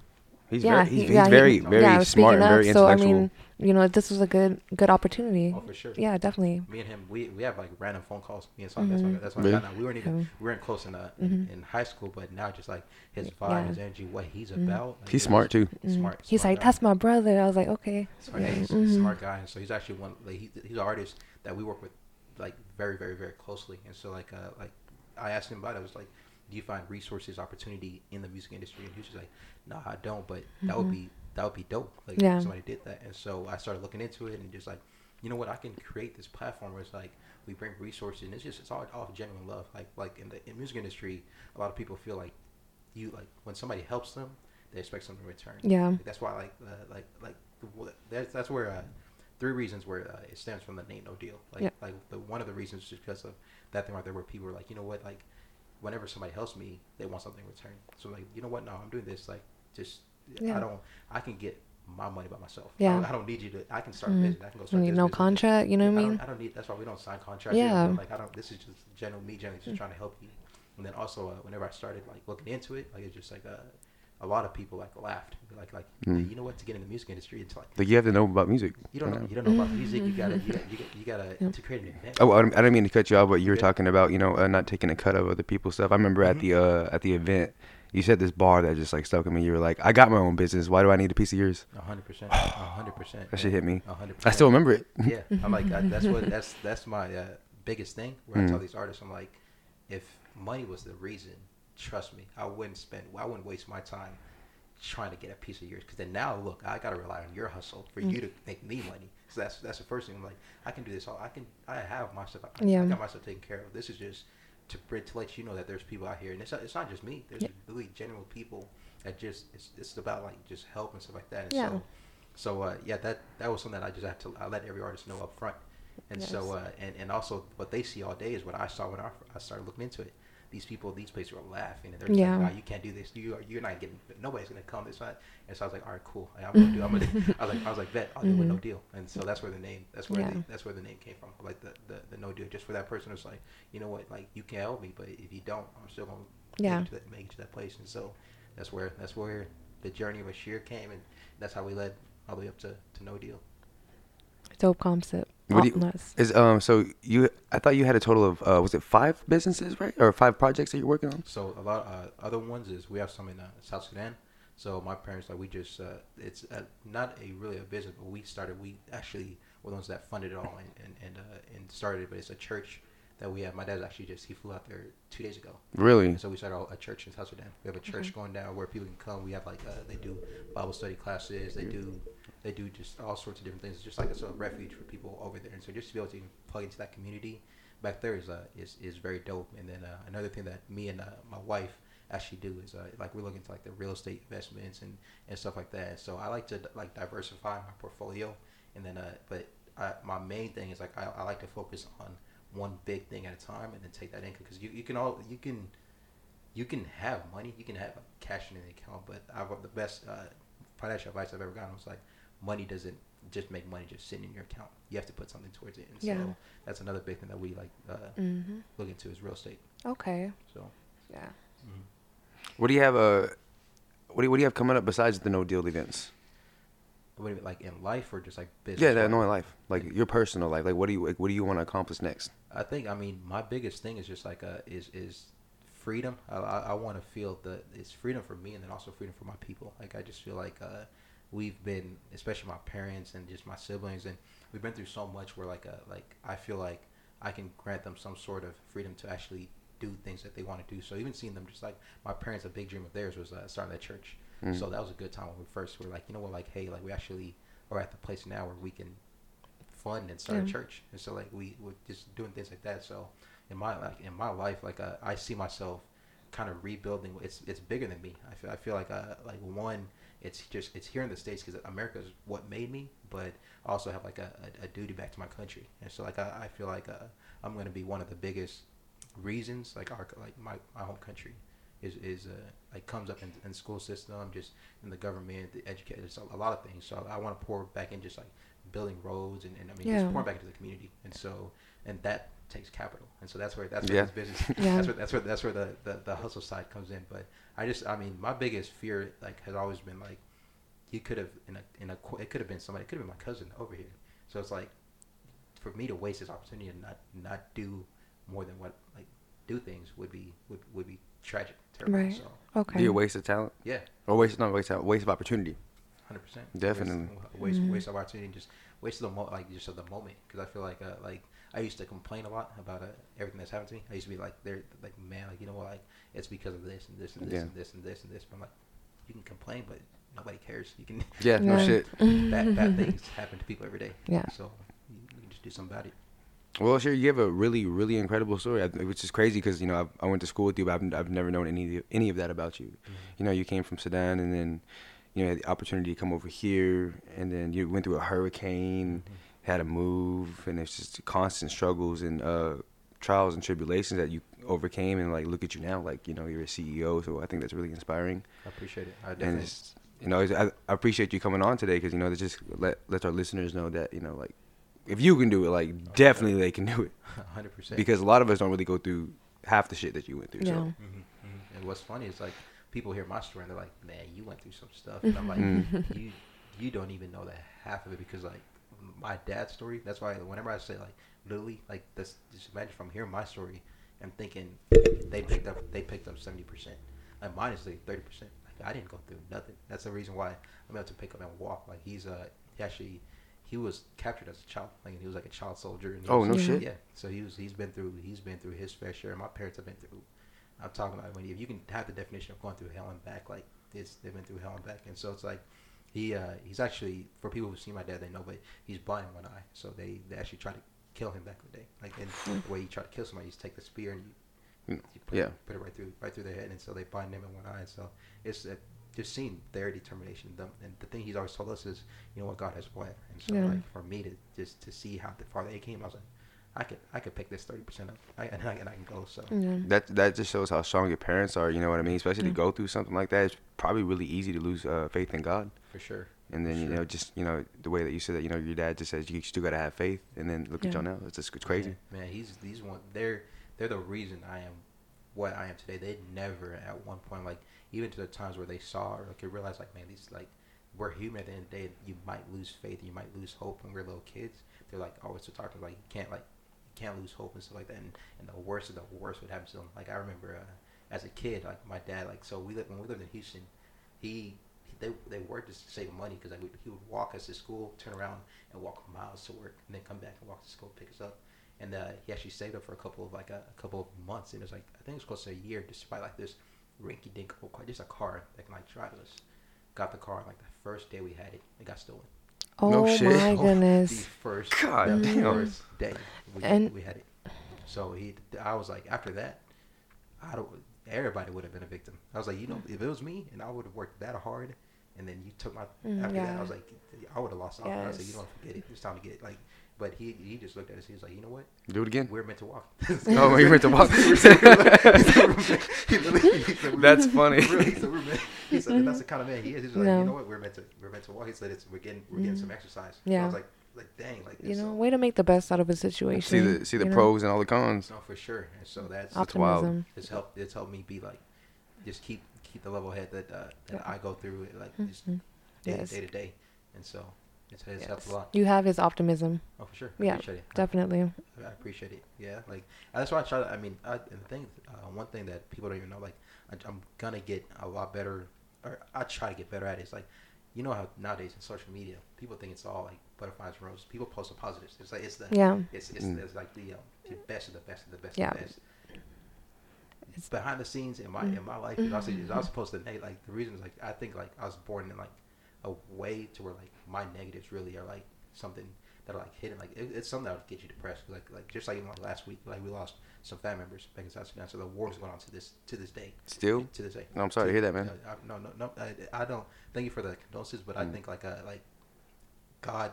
Speaker 1: He's
Speaker 4: yeah,
Speaker 1: very, he's,
Speaker 4: he-
Speaker 1: he's
Speaker 4: yeah, he-
Speaker 1: very, very
Speaker 4: yeah,
Speaker 1: smart and
Speaker 4: speaking
Speaker 1: very
Speaker 4: up, So I
Speaker 1: intellectual.
Speaker 4: mean, you know, this was a good good opportunity.
Speaker 3: Oh, for sure.
Speaker 4: Yeah, definitely.
Speaker 3: Me and him, we, we have like random phone calls. Me and Sonny, that's why
Speaker 4: Mhm.
Speaker 3: that's why
Speaker 1: Really?
Speaker 3: I found out. we weren't even
Speaker 4: Okay.
Speaker 3: we weren't close in uh, in,
Speaker 4: Mhm.
Speaker 3: in high school, but now just like his vibe,
Speaker 4: Yeah.
Speaker 3: his energy, what he's
Speaker 4: Mhm.
Speaker 3: about. like,
Speaker 1: he's
Speaker 3: it
Speaker 1: smart too.
Speaker 3: He's
Speaker 4: Mm.
Speaker 3: smart.
Speaker 4: He's
Speaker 3: smart
Speaker 4: like,
Speaker 3: guy.
Speaker 4: that's my brother. I was like, okay.
Speaker 3: Smart,
Speaker 4: Yeah.
Speaker 3: he's a smart guy, and so he's actually one. Like he, he's an artist that we work with, like very, very, very closely. And so like uh like I asked him about it. I was like, do you find resources, opportunity in the music industry? And he was just like, no, I don't. But that would be that would be dope. Like
Speaker 4: Yeah.
Speaker 3: somebody did that. And so I started looking into it and just like, you know what, I can create this platform where it's like we bring resources and it's just it's all off genuine love. Like like in the in music industry, a lot of people feel like you like when somebody helps them, they expect something in return.
Speaker 4: Yeah.
Speaker 3: Like, that's why like uh, like like that's that's where uh, three reasons where uh, it stems from the name no deal. Like
Speaker 4: Yeah.
Speaker 3: like the one of the reasons is because of that thing right there where people are like, you know what, like whenever somebody helps me, they want something in return. So like, you know what, no, I'm doing this like just
Speaker 4: Yeah.
Speaker 3: I don't I can get my money by myself. I
Speaker 4: Yeah.
Speaker 3: don't, I don't need you to. I can start a business. I can go
Speaker 4: I
Speaker 3: start.
Speaker 4: need
Speaker 3: this
Speaker 4: no
Speaker 3: business.
Speaker 4: contract. You know what I
Speaker 3: I
Speaker 4: mean?
Speaker 3: don't, I don't need. That's why we don't sign contracts.
Speaker 4: Yeah.
Speaker 3: Like I don't. This is just general me generally just trying to help you. And then also uh, whenever I started like looking into it, like it's just like uh, a lot of people like laughed, like like
Speaker 1: Mm.
Speaker 3: you know what to get in the music industry, it's like
Speaker 1: Like you have to know about music.
Speaker 3: you don't
Speaker 1: Yeah.
Speaker 3: know you don't know about music. You gotta you gotta you gotta, you gotta
Speaker 4: Yeah.
Speaker 3: to create an event.
Speaker 1: Oh, I don't, I didn't mean to cut you off, but you were
Speaker 3: Okay.
Speaker 1: talking about you know uh, not taking a cut of other people's stuff. I remember at
Speaker 3: Mhm.
Speaker 1: the uh, at the event, you said this bar that just like stuck in me. You were like, "I got my own business. Why do I need a piece of yours?"
Speaker 3: A hundred percent, a hundred percent.
Speaker 1: That shit hit me.
Speaker 3: A hundred
Speaker 1: I still remember it.
Speaker 3: yeah, I'm like I, that's what that's that's my uh, biggest thing. Where I tell
Speaker 1: Mm.
Speaker 3: these artists, I'm like, if money was the reason, trust me, I wouldn't spend, I wouldn't waste my time trying to get a piece of yours. Because then now, look, I gotta rely on your hustle for
Speaker 4: Mm.
Speaker 3: you to make me money. So that's that's the first thing. I'm like, I can do this all. I can. I have my stuff. I,
Speaker 4: Yeah.
Speaker 3: I got myself taken care of. This is just to to let you know that there's people out here, and it's not, it's not just me. There's
Speaker 4: Yeah.
Speaker 3: really genuine people that just it's it's about like just help and stuff like that. And
Speaker 4: Yeah.
Speaker 3: so so uh, yeah, that that was something that I just had to I let every artist know up front. And so uh, and and also what they see all day is what I saw when I, I started looking into it. These people, these places were laughing and they're
Speaker 4: Yeah.
Speaker 3: like, "Nah, you can't do this. You are, you're not getting. Nobody's gonna come this way." And so I was like, "All right, cool. I'm gonna do. I'm gonna." I was like, "I was like, bet I'll do with no
Speaker 4: mm-hmm.
Speaker 3: deal." And so that's where the name. That's where
Speaker 4: Yeah.
Speaker 3: the, that's where the name came from. Like the, the the no deal. Just for that person, it's like, you know what? Like you can help me, but if you don't, I'm still gonna
Speaker 4: Yeah.
Speaker 3: make, it to that, make it to that place. And so that's where that's where the journey of Ashir came, and that's how we led all the way up to, to no deal.
Speaker 4: Dope concept.
Speaker 1: What do you-
Speaker 4: Nice.
Speaker 1: Is um so you? I thought you had a total of uh, was it five businesses, right, or five projects that you're working on?
Speaker 3: So a lot uh, other ones is we have some in uh, South Sudan. So my parents like we just uh, it's uh, not a really a business, but we started. We actually were the ones that funded it all and and and, uh, and started it. But it's a church that we have. My dad actually just he flew out there two days ago.
Speaker 1: Really?
Speaker 3: And so we started a church in South Sudan. We have a church going down where people can come. We have like uh, they do Bible study classes. They do they do just all sorts of different things. It's just like it's a refuge for people over there. And so just to be able to plug into that community back there is uh, is is very dope. And then uh, another thing that me and uh, my wife actually do is uh, like we're looking into like the real estate investments and and stuff like that. So I like to like diversify my portfolio. And then uh, but I, my main thing is like I, I like to focus on one big thing at a time and then take that income because you, you can all you can you can have money you can have a cash in the account but I've the best uh, financial advice I've ever gotten was like money doesn't just make money just sitting in your account you have to put something towards it and
Speaker 4: Yeah.
Speaker 3: so that's another big thing that we like uh,
Speaker 4: Mm-hmm.
Speaker 3: look into is real estate
Speaker 4: Okay.
Speaker 3: so
Speaker 4: Yeah.
Speaker 3: mhm.
Speaker 1: What do you have? Uh, what do you, what do you have coming up besides the no deal events?
Speaker 3: what do you mean, like in life or just like business?
Speaker 1: Yeah, that
Speaker 3: wise?
Speaker 1: annoying life, like your personal life. Like, what do you like, what do you want to accomplish next?
Speaker 3: I think I mean my biggest thing is just like uh is is freedom. I I, I want to feel the it's freedom for me and then also freedom for my people. Like I just feel like uh we've been especially my parents and just my siblings and we've been through so much where like uh like I feel like I can grant them some sort of freedom to actually do things that they want to do. So even seeing them just like my parents a big dream of theirs was uh, starting that church.
Speaker 1: Mm.
Speaker 3: So that was a good time when we first were like, you know what, like, hey, like we actually are at the place now where we can fund and start a church. And so like we we're just doing things like that. So in my like in my life, like uh, I see myself kind of rebuilding. It's it's bigger than me. I feel I feel like uh like one, it's just it's here in the states because America is what made me, but I also have like a, a, a duty back to my country. And so like I, I feel like uh, I'm gonna be one of the biggest reasons like our like my my home country is is uh, like comes up in, in the school system, just in the government, the education, a, a lot of things. So I want to pour back in just like building roads and, and I mean
Speaker 4: Yeah.
Speaker 3: just pouring back into the community. And so and that takes capital. And so that's where that's where
Speaker 1: Yeah.
Speaker 3: this business
Speaker 4: Yeah.
Speaker 3: that's where that's where that's where the, the the hustle side comes in. But I just I mean my biggest fear like has always been like you could have in a in a qu- it could have been somebody it could have been my cousin over here. So it's like for me to waste this opportunity and not not do more than what like do things would be would would be tragic. Terrible.
Speaker 4: Right.
Speaker 3: So
Speaker 4: Okay.
Speaker 1: Be a waste of talent
Speaker 3: yeah,
Speaker 1: or waste not waste of waste of opportunity.
Speaker 3: hundred percent.
Speaker 1: Definitely.
Speaker 3: waste waste,
Speaker 4: Mhm.
Speaker 3: waste of opportunity. Just waste of the mo- like just of the moment because I feel like uh, like I used to complain a lot about uh, everything that's happened to me. I used to be like there like man like you know what like it's because of this and this and this
Speaker 1: Yeah.
Speaker 3: and this and this and this. But I'm like you can complain, but nobody cares. You can
Speaker 1: Yeah, no shit.
Speaker 3: bad bad things happen to people every day.
Speaker 4: Yeah.
Speaker 3: So you, you can just do something about it.
Speaker 1: Well, sure, you have a really, really incredible story, which is crazy because you know I've, I went to school with you, but I've, I've never known any any of that about you. You know, you came from Sudan, and then you know had the opportunity to come over here, and then you went through a hurricane, had to move, and it's just constant struggles and uh, trials and tribulations that you overcame, and like look at you now, like you know you're a CEO, so I think that's really inspiring.
Speaker 3: I appreciate it. I
Speaker 1: and
Speaker 3: definitely.
Speaker 1: it's, you know, I, I appreciate you coming on today because you know that just let let our listeners know that you know like if you can do it, like definitely they can do it
Speaker 3: Hundred percent.
Speaker 1: because a lot of us don't really go through half the shit that you went through.
Speaker 4: Yeah.
Speaker 1: So
Speaker 3: hmm And what's funny is like people hear my story and they're like, "Man, you went through some stuff," and I'm like,
Speaker 1: Mm.
Speaker 3: "You you don't even know that half of it because like my dad's story. That's why whenever I say like literally like this, just imagine from hearing my story and thinking they picked up they picked up seventy percent. Like mine is like thirty percent. Like I didn't go through nothing. That's the reason why I'm able to pick up and walk. Like he's uh he actually he was captured as a child. Like he was like a child soldier. And
Speaker 1: Oh,
Speaker 3: was-
Speaker 1: no
Speaker 4: Yeah.
Speaker 1: shit.
Speaker 3: yeah, so he was he's been through he's been through his fair share. My parents have been through. I'm talking about when if you can have the definition of going through hell and back, like it's they've been through hell and back, and so it's like he uh, he's actually for people who've seen my dad, they know, but he's blind in one eye, so they, they actually tried to kill him back in the day. Like and the way you try to kill somebody, you just take the spear and you,
Speaker 1: Mm,
Speaker 3: you put,
Speaker 1: yeah.
Speaker 3: it, put it right through right through their head, and so they blind him in one eye. And so it's uh, just seeing their determination. Them, and the thing he's always told us is, you know what God has planned. And so
Speaker 4: Yeah.
Speaker 3: like for me to just to see how the, far they came, I was like, I could I could pick this thirty percent up, I, and, I, and I can go. So
Speaker 4: Yeah.
Speaker 1: that that just shows how strong your parents are. You know what I mean? Especially to go through something like that, it's probably really easy to lose uh, faith in God.
Speaker 3: for sure.
Speaker 1: And then you know, just you know, the way that you said that, you know, your dad just says you still gotta have faith, and then look at
Speaker 4: Yeah.
Speaker 1: y'all now. It's just it's crazy.
Speaker 3: Man, man, he's these one. They're they're the reason I am what I am today. They never at one point like even to the times where they saw or could realize like man these like we're human at the end of the day. You might lose faith. You might lose hope when we're little kids. They're like always to talk to like you can't like you can't lose hope and stuff like that. And, and the worst of the worst would happen to them. Like I remember uh, as a kid, like my dad like so we lived when we lived in Houston. He they they worked to save money because like, we- he would walk us to school, turn around and walk miles to work, and then come back and walk to school, pick us up. And uh, he actually saved up for a couple of like a, a couple of months. And it was like I think it was close to a year, just to like this rinky dink old car, just a car that can like drive us. Got the car like the first day we had it, it got stolen.
Speaker 4: Oh
Speaker 1: No shit.
Speaker 4: my
Speaker 3: The
Speaker 4: goodness.
Speaker 3: first,
Speaker 1: God
Speaker 3: the
Speaker 1: damn.
Speaker 3: first day we,
Speaker 4: And-
Speaker 3: we had it. So he, I was like, after that, I don't. Everybody would have been a victim. I was like, you know, if it was me and I would have worked that hard, and then you took my
Speaker 4: Mm,
Speaker 3: after that. I was like, I would have lost all. I was like, you
Speaker 4: Yes.
Speaker 3: what, forget it. It's time to get it. Like, but he he just looked at us. He was like, you know what?
Speaker 1: Do it again.
Speaker 3: We're meant to walk.
Speaker 1: Oh, you meant to walk.
Speaker 3: He said we're meant- to walk.
Speaker 1: That's funny.
Speaker 3: He said, we're meant, he said that's the kind of man he is. He's like,
Speaker 4: No.
Speaker 3: you know what? We're meant to we're meant to walk. He said it's we're getting we're getting some exercise. So I
Speaker 4: Yeah.
Speaker 3: was like like dang like
Speaker 4: You know,
Speaker 3: so-
Speaker 4: way to make the best out of a situation.
Speaker 1: see the see the
Speaker 4: you know?
Speaker 1: pros and all the cons.
Speaker 3: No, for sure. And so that's
Speaker 1: That's wild.
Speaker 4: Optimism.
Speaker 3: it's helped it's helped me be like just keep keep the level head that uh, that
Speaker 4: Yeah.
Speaker 3: I go through like just
Speaker 4: Mhm.
Speaker 3: day,
Speaker 4: Yes.
Speaker 3: day to day. and so it's, it's helped a lot.
Speaker 4: You have his optimism.
Speaker 3: Oh, for sure. I
Speaker 4: Yeah,
Speaker 3: appreciate it.
Speaker 4: Definitely.
Speaker 3: I appreciate it. Yeah, like uh, that's why I try to. I mean, I, and the thing, uh, one thing that people don't even know, like I, I'm gonna get a lot better, or I try to get better at it. it. Is like, you know how nowadays in social media, people think it's all like butterflies and roses. People post the positives. It's like it's the
Speaker 4: Yeah.
Speaker 3: it's it's,
Speaker 1: Mm.
Speaker 3: it's like the, um, the best of the best of the best
Speaker 4: Yeah.
Speaker 3: of the best.
Speaker 4: It's-
Speaker 3: Behind the scenes in my
Speaker 4: Mm.
Speaker 3: in my life, is I was, is I was supposed to neg- like the reason is like I think like I was born in like a way to where like my negatives really are like something that are like hidden. Like it, it's something that would get you depressed. Like like just like, like last week, like we lost some family members back in South Sudan. So the war is going on to this to this day.
Speaker 1: Still?
Speaker 3: to this day.
Speaker 1: No, I'm sorry to hear that, man.
Speaker 3: Uh, I, no, no, no. I, I don't. Thank you for the condolences, but I
Speaker 1: Mm.
Speaker 3: think like uh, like God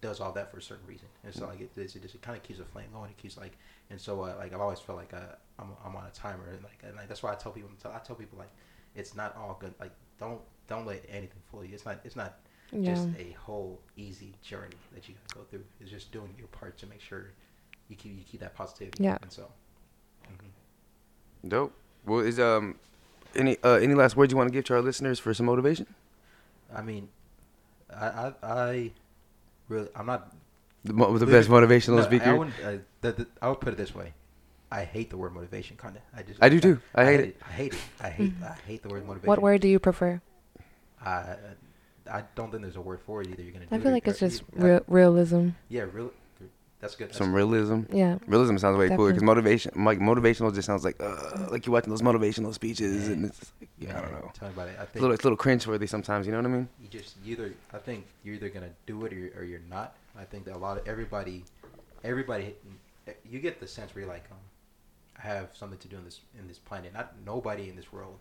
Speaker 3: does all that for a certain reason, and so like it, it, just, it kind of keeps a flame going. It keeps like, and so uh, like I've always felt like uh, I'm I'm on a timer, and like and like that's why I tell people I tell people like it's not all good. Like don't don't let anything fool you. It's not it's not
Speaker 4: Yeah.
Speaker 3: just a whole easy journey that you go through. It's just doing your part to make sure you keep you keep that positivity.
Speaker 4: Yeah.
Speaker 3: And so. mhm.
Speaker 1: Dope. Well, is um any uh any last words you want to give to our listeners for some motivation?
Speaker 3: I mean, I I, I really I'm not
Speaker 1: The, mo- the best motivational
Speaker 3: no, I
Speaker 1: speaker.
Speaker 3: wouldn't. Uh, the, the, I would put it this way: I hate the word motivation. Kind of. I just.
Speaker 1: I do too. I hate it.
Speaker 3: I hate it. I hate. I hate the word motivation.
Speaker 4: What word do you prefer?
Speaker 3: I I don't think there's a word for it either. You're gonna.
Speaker 4: I
Speaker 3: do
Speaker 4: feel
Speaker 3: it
Speaker 4: like it's just
Speaker 3: I-
Speaker 4: real, realism.
Speaker 3: Yeah, real. That's good. That's
Speaker 1: some realism.
Speaker 4: Yeah.
Speaker 1: Realism sounds way cooler because motivation, like motivational, just sounds like uh, like you're watching those motivational speeches, and it's like, yeah, I don't know.
Speaker 3: Tell me about it. I
Speaker 1: It's a
Speaker 3: think
Speaker 1: little, it's a little cringe worthy sometimes. You know what I mean?
Speaker 3: you just either. I think you're either gonna do it or you're, or you're not. I think that a lot of everybody, everybody, you get the sense where you're like, um, I have something to do in this in this planet. Not nobody in this world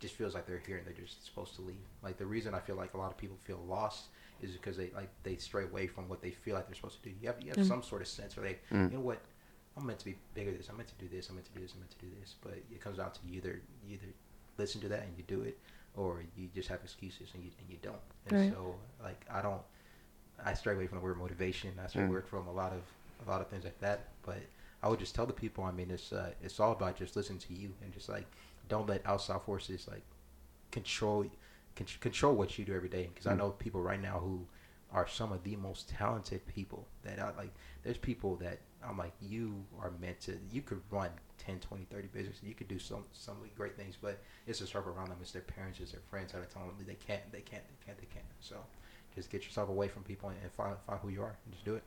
Speaker 3: just feels like they're here and they're just supposed to leave. Like the reason I feel like a lot of people feel lost is because they like they stray away from what they feel like they're supposed to do. You have you have
Speaker 4: Mm.
Speaker 3: some sort of sense where they,
Speaker 1: Mm.
Speaker 3: you know what, I'm meant to be bigger than this. I'm meant to do this. I'm meant to do this. I'm meant to do this. But it comes down to you either you either listen to that and you do it, or you just have excuses and you and you don't. And
Speaker 4: Right.
Speaker 3: so like I don't. I stray away from the word motivation. I stray
Speaker 1: Mm.
Speaker 3: away from a lot of a lot of things like that. But I would just tell the people. I mean, it's uh, it's all about just listening to you and just like don't let outside forces like control con- control what you do every day. Because I
Speaker 1: Mm.
Speaker 3: know people right now who are some of the most talented people that I like. There's people that I'm like, you are meant to. You could run 10, 20, 30 businesses. You could do some some great things, but it's a circle around them. It's their parents, it's their friends that are telling them they can't, they can't, they can't, they can't. So just get yourself away from people and, and find find who you are and just do it.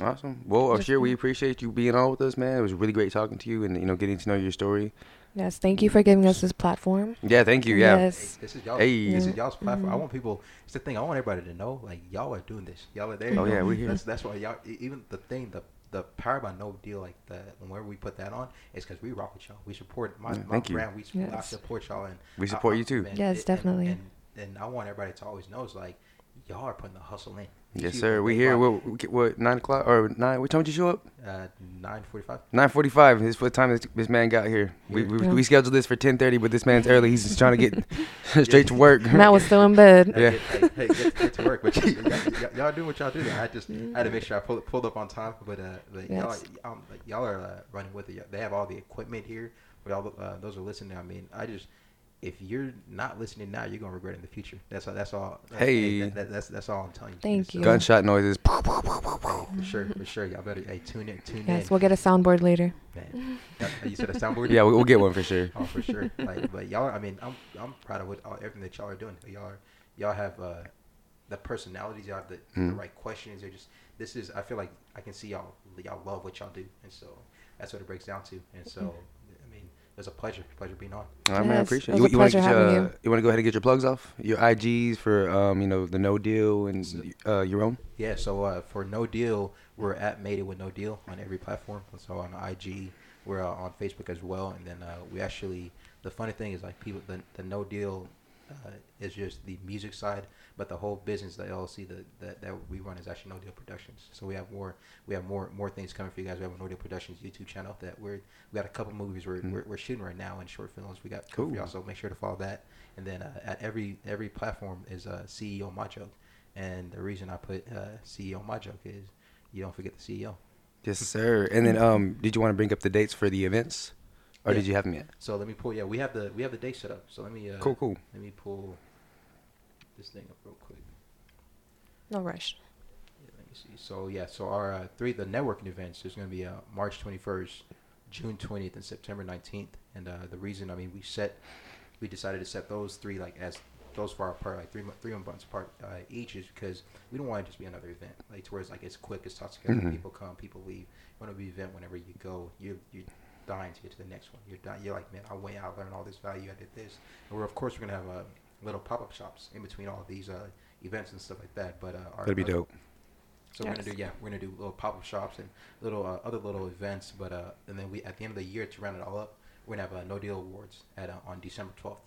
Speaker 1: Awesome. Well,
Speaker 4: Just-
Speaker 1: Ashir, we appreciate you being on with us, man. It was really great talking to you and you know getting to know your story.
Speaker 4: Yes. Thank you for giving us this platform.
Speaker 1: Yeah, thank you. Yeah.
Speaker 4: Yes.
Speaker 3: Hey, this is y'all.
Speaker 1: Hey.
Speaker 3: This is y'all's platform. I
Speaker 4: Mhm.
Speaker 3: want people. It's the thing. I want everybody to know, like y'all are doing this. Y'all are there.
Speaker 1: Oh, yeah, we here.
Speaker 3: That's that's why y'all. Even the thing, the the power by no deal, like the whenever we put that on, is because we rock with y'all. We support my,
Speaker 1: Yeah,
Speaker 3: my
Speaker 1: thank you.
Speaker 3: brand. We su- I
Speaker 4: Yes.
Speaker 3: support y'all, and
Speaker 1: We support
Speaker 3: I-
Speaker 1: you too.
Speaker 3: man,
Speaker 4: Yes,
Speaker 3: it- and-
Speaker 4: definitely.
Speaker 3: And, and I want everybody to always know it's like y'all are putting the hustle in. These
Speaker 1: Yes,
Speaker 3: people,
Speaker 1: sir. We
Speaker 3: they
Speaker 1: here. What, what, what nine o'clock or nine? What time did you show up?
Speaker 3: uh, nine forty-five.
Speaker 1: Nine forty-five. Is what time this, this man got here. We, we,
Speaker 4: Yeah.
Speaker 1: we scheduled this for ten thirty, but this man's early. He's just trying to get straight to work.
Speaker 4: Matt was still in bed.
Speaker 1: Yeah.
Speaker 3: Hey, hey, hey, get, get to work, but y- y- y'all doing what y'all do. I just I had to make sure I pulled, pulled up on time, but uh, but y'all, um, like, y'all are uh, running with it. They have all the equipment here. But all the, uh, those are listening. I mean, I just if you're not listening now, you're gonna regret it in the future. That's all. That's all.
Speaker 1: Hey.
Speaker 3: that, that, that's that's all I'm telling you.
Speaker 4: Thank
Speaker 3: So,
Speaker 4: you.
Speaker 1: Gunshot noises.
Speaker 3: For sure, for sure. Y'all better hey tune in, tune
Speaker 4: Yes.
Speaker 3: in,
Speaker 4: We'll get a soundboard later.
Speaker 3: man. Yeah, You said a soundboard.
Speaker 1: Yeah, we- we'll get one for sure.
Speaker 3: Oh, for sure. Like, but y'all, I mean, I'm I'm proud of what all, everything that y'all are doing. Y'all are, y'all have uh, the personalities. Y'all have the, the
Speaker 1: Mhm.
Speaker 3: right questions. They're just this is. I feel like I can see y'all. Y'all love what y'all do, and so that's what it breaks down to. And so, I mean, it was a pleasure. Pleasure being on.
Speaker 1: All right, man. I appreciate
Speaker 4: it
Speaker 1: you. You want to
Speaker 4: pleasure
Speaker 1: get your,
Speaker 4: having
Speaker 1: uh,
Speaker 4: you.
Speaker 1: you want to go ahead and get your plugs off? Your IGs for um, you know, the no deal and uh, your own.
Speaker 3: Yeah. So uh, for no deal, we're at Made It with No Deal on every platform. So on IG, we're uh, on Facebook as well, and then uh, we actually. The funny thing is like people the the No Deal uh, is just the music side, but the whole business, the LLC that, that that we run is actually No Deal Productions. So we have more we have more more things coming for you guys. We have a No Deal Productions YouTube channel that we're we got a couple movies we're,
Speaker 1: Mm.
Speaker 3: we're, we're shooting right now and short films. We got cool. for y'all, so make sure to follow that. And then uh, at every every platform is uh, CEO My Joke. And the reason I put uh, CEO My Joke is you don't forget the CEO.
Speaker 1: Yes, sir. And then, um, did you want to bring up the dates for the events, or
Speaker 3: Yeah.
Speaker 1: did you have them yet?
Speaker 3: So let me pull. Yeah, we have the we have the date set up. So let me uh,
Speaker 1: Cool, cool.
Speaker 3: Let me pull this thing up real quick.
Speaker 4: No rush.
Speaker 3: Yeah, let me see. So yeah, so our uh, three the networking events is going to be uh, March 21st, June 20th, and September 19th. And uh, the reason, I mean, we set, we decided to set those three like as those far apart, like three mo- three months apart uh, each, is because we don't want to just be another event, like to where it's like it's quick, it's tossed together,
Speaker 1: Mhm.
Speaker 3: people come, people leave. You want to be an event whenever you go, you you dying to get to the next one. You're dying, you're like, man, I went out, learned all this value, I did this. And we're of course we're gonna have uh, little pop up shops in between all of these uh, events and stuff like that. But uh, our,
Speaker 1: That'd be
Speaker 3: our-
Speaker 1: dope.
Speaker 3: so we're gonna do yeah, we're gonna do little pop up shops and little uh, other little events, but uh, and then we at the end of the year to round it all up, we're gonna have uh, no deal awards at uh, on December twelfth,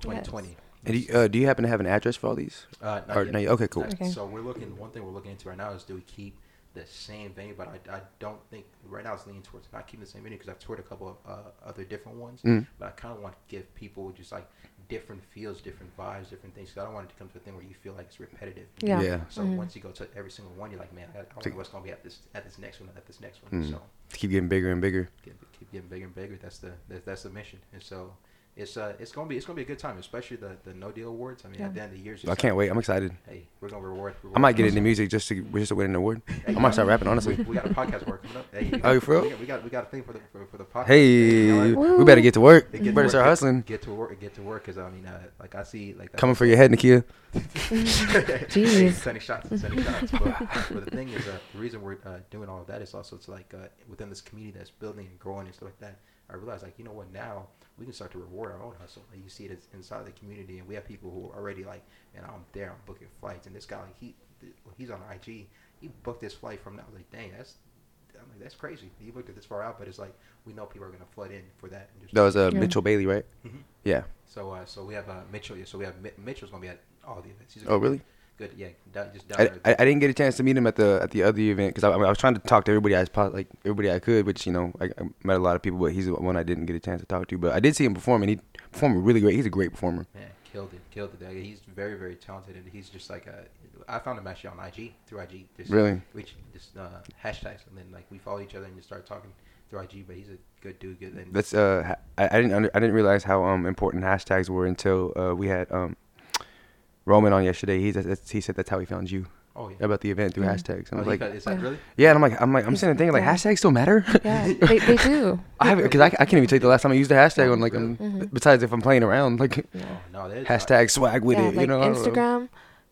Speaker 3: twenty twenty.
Speaker 1: And do you, uh, do you happen to have an address for all these?
Speaker 3: Uh, not
Speaker 1: Or,
Speaker 3: yet.
Speaker 1: no, you- okay, cool.
Speaker 4: Okay.
Speaker 3: So we're looking. One thing we're looking into right now is do we keep the same venue? But I, I don't think right now it's leaning towards not keeping the same venue because I've toured a couple of uh, other different ones.
Speaker 1: Mm.
Speaker 3: But I kind of want to give people just like different feels, different vibes, different things. 'cause I don't want it to come to a thing where you feel like it's repetitive.
Speaker 4: Yeah.
Speaker 1: Yeah.
Speaker 3: So
Speaker 4: Mhm.
Speaker 3: once you go to every single one, you're like, man, I, I don't
Speaker 1: To-
Speaker 3: know what's gonna be at this at this next one, at this next one.
Speaker 1: Mm.
Speaker 3: So
Speaker 1: Keep getting bigger and bigger.
Speaker 3: get, keep getting bigger and bigger. That's the that's, that's the mission. And so it's uh it's gonna be it's gonna be a good time, especially the the no deal awards. I mean,
Speaker 4: Yeah.
Speaker 3: at the end of the year,
Speaker 1: I can't wait. I'm excited.
Speaker 3: Hey, we're gonna reward.
Speaker 1: I might get into music just to just to win an award.
Speaker 3: Hey,
Speaker 1: I might start rapping, honestly.
Speaker 3: We, we got a podcast work coming up. Hey, we
Speaker 1: Oh, you for real?
Speaker 3: We got, we got we got a thing for the for, for the podcast.
Speaker 1: Hey,
Speaker 3: you know what?
Speaker 1: we better get to work.
Speaker 3: Get
Speaker 1: We
Speaker 3: to
Speaker 1: better
Speaker 3: work,
Speaker 1: start
Speaker 3: get-
Speaker 1: hustling.
Speaker 3: Get to work. Get to work. Cause I mean, uh, like I see, like
Speaker 1: Coming for your head, Nakia.
Speaker 4: Jeez.
Speaker 3: sending shots, sending shots. But, but the thing is, uh, the reason we're uh, doing all of that is also it's like uh, within this community that's building and growing and stuff like that. I realized like, you know what? Now we can start to reward our own hustle. Like, you see it inside the community, and we have people who are already like, and I'm there, I'm booking flights, and this guy, like, he, he's on IG. He booked this flight from now. I was like, dang, that's. I'm like, that's crazy. He booked it this far out, but it's like we know people are gonna flood in for that. And just
Speaker 1: That was uh,
Speaker 4: Yeah.
Speaker 1: Mitchell Bailey, right?
Speaker 3: Mhm.
Speaker 1: Yeah.
Speaker 3: So, uh, so we have uh, Mitchell. Yeah, so we have Mi- Mitchell's gonna be at all the events. He's
Speaker 1: Oh,
Speaker 3: good-
Speaker 1: really?
Speaker 3: Good. Yeah. Down, just down
Speaker 1: I. I, I didn't get a chance to meet him at the at the other event because I, I, was trying to talk to everybody I like everybody I could, which you know I, I met a lot of people, but he's the one I didn't get a chance to talk to. But I did see him perform, and he performed really great. He's a great performer.
Speaker 3: Man, killed it, killed it. He's very, very talented, and he's just like a. I found him actually on IG through IG. Just,
Speaker 1: Really?
Speaker 3: Which just uh, hashtags, and then like we follow each other and just started talking through IG. But he's a good dude. Good. And
Speaker 1: That's uh, I, I didn't under, I didn't realize how um important hashtags were until uh we had um Roman on yesterday. He he said that's how he found you
Speaker 3: oh yeah.
Speaker 1: about the event through
Speaker 4: Mm.
Speaker 1: hashtags. And I
Speaker 3: Oh,
Speaker 1: was
Speaker 3: he
Speaker 1: like,
Speaker 3: got- is that
Speaker 4: Yeah.
Speaker 3: really?
Speaker 1: yeah, and I'm like I'm like I'm
Speaker 4: He's-
Speaker 1: sitting there thinking like hashtags still matter.
Speaker 4: Yeah, they, they do.
Speaker 1: I have because I, I can't even tell you the last time I used a hashtag on like um,
Speaker 4: Mhm.
Speaker 1: besides if I'm playing around like
Speaker 4: Yeah.
Speaker 3: Oh no, there's
Speaker 1: hashtag swag with
Speaker 4: yeah,
Speaker 1: it.
Speaker 4: like
Speaker 1: you know, know.
Speaker 4: Instagram.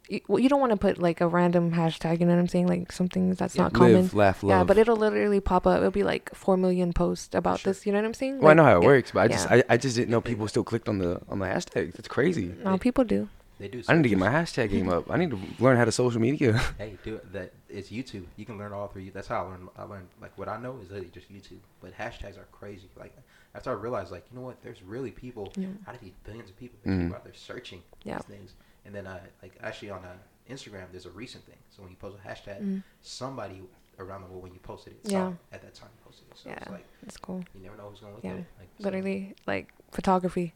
Speaker 4: You, well, you don't want to put like a random hashtag. You know what I'm saying? Like something that's
Speaker 3: Yeah,
Speaker 4: not common.
Speaker 1: Live, laugh, love.
Speaker 4: Yeah, but it'll literally pop up. It'll be like four million posts about
Speaker 3: Sure.
Speaker 4: this. You know what I'm saying?
Speaker 1: well, I know how it
Speaker 4: yeah,
Speaker 1: works, but I just
Speaker 4: yeah.
Speaker 1: I, I just didn't know people still clicked on the on the hashtags. It's crazy.
Speaker 4: No, people do.
Speaker 3: They do.
Speaker 1: I need to get my hashtag game up. I need to learn how to social media.
Speaker 3: Hey, do it. That it's YouTube. You can learn all through. You. That's how I learned. I learned like what I know is literally just YouTube. But hashtags are crazy. Like after I realized, like you know what? There's really people.
Speaker 4: Yeah.
Speaker 3: Out of these billions of people, there's
Speaker 1: Mhm.
Speaker 3: people out there searching
Speaker 4: Yeah.
Speaker 3: these things. And then uh, like actually on uh, Instagram, there's a recent thing. So when you post a hashtag,
Speaker 4: Mm.
Speaker 3: somebody around the world when you posted it,
Speaker 4: Yeah.
Speaker 3: saw it at that time you posted it. So it's
Speaker 4: Yeah.
Speaker 3: like
Speaker 4: It's cool.
Speaker 3: you never know who's gonna look
Speaker 4: Yeah.
Speaker 3: at it. Like, so-
Speaker 4: Literally, like photography.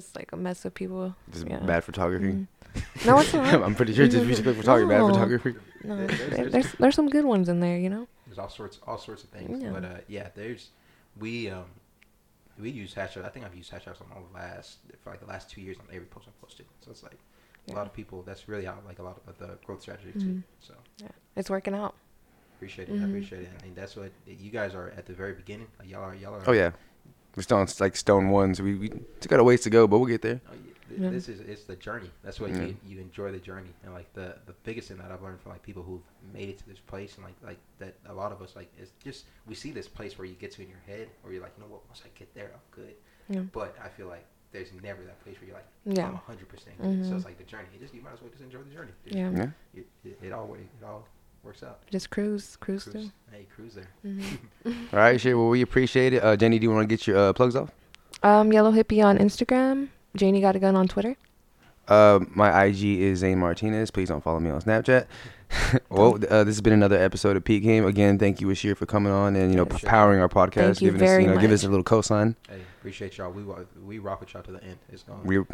Speaker 4: It's like a mess of people.
Speaker 1: This is
Speaker 4: Yeah.
Speaker 1: bad photography.
Speaker 4: Mhm. No, it's not.
Speaker 1: I'm pretty sure just music photography, bad photography.
Speaker 4: No,
Speaker 3: there's- there's-
Speaker 4: there's there's some good ones in there. You know.
Speaker 3: There's all sorts, all sorts of things.
Speaker 4: Yeah.
Speaker 3: But uh, yeah, there's we um we use hashtags. I think I've used hashtags on all the last for like the last two years on every post I posted. So it's like a lot of people. That's really how like a lot of the growth strategy too.
Speaker 4: Mhm.
Speaker 3: So
Speaker 4: Yeah, it's working out.
Speaker 3: appreciate it. I
Speaker 4: Mhm.
Speaker 3: appreciate it. I mean, that's what you guys are at the very beginning. Like, y'all are y'all are.
Speaker 1: Oh yeah, we're still on like stone ones. We we still got a ways to go, but we'll get there.
Speaker 3: Oh, yeah. This is it's the journey. That's what
Speaker 1: Yeah.
Speaker 3: you you enjoy the journey and like the the biggest thing that I've learned from like people who've made it to this place and like like that a lot of us like it's just we see this place where you get to in your head where you're like you know what once I get there I'm good
Speaker 4: Yeah.
Speaker 3: but I feel like there's never that place where you're like
Speaker 4: Yeah.
Speaker 3: I'm hundred percent good mm-hmm.
Speaker 4: so
Speaker 3: it's like the journey you just you might as well just enjoy the journey Just-
Speaker 4: Yeah.
Speaker 1: Yeah.
Speaker 3: it, it, it all it all works out
Speaker 4: Just cruise, cruise,
Speaker 3: cruise
Speaker 4: through.
Speaker 3: hey cruise there
Speaker 4: Mhm.
Speaker 1: All right, sure. Well, we appreciate it. Uh, Jenny, do you want to get your uh, plugs off?
Speaker 4: Um, Yellow Hippie on Instagram. Janie got a gun on Twitter.
Speaker 1: Uh, my IG is Zane Martinez. Please don't follow me on Snapchat. well, uh, this has been another episode of Peep Game. Again, thank you, Ashir, for coming on and you know
Speaker 3: Yeah, sure.
Speaker 1: powering our podcast,
Speaker 4: Thank you
Speaker 1: giving
Speaker 4: very
Speaker 1: us you know give us a little cosign.
Speaker 3: hey appreciate y'all we wa- we rock with y'all to the end it's going
Speaker 1: We
Speaker 3: to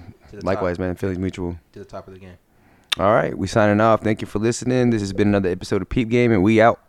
Speaker 1: likewise,
Speaker 3: top,
Speaker 1: man. Phillies mutual.
Speaker 3: to the top of the game
Speaker 1: All right, we signing off. Thank you for listening. This has been another episode of Peep Game, and we out.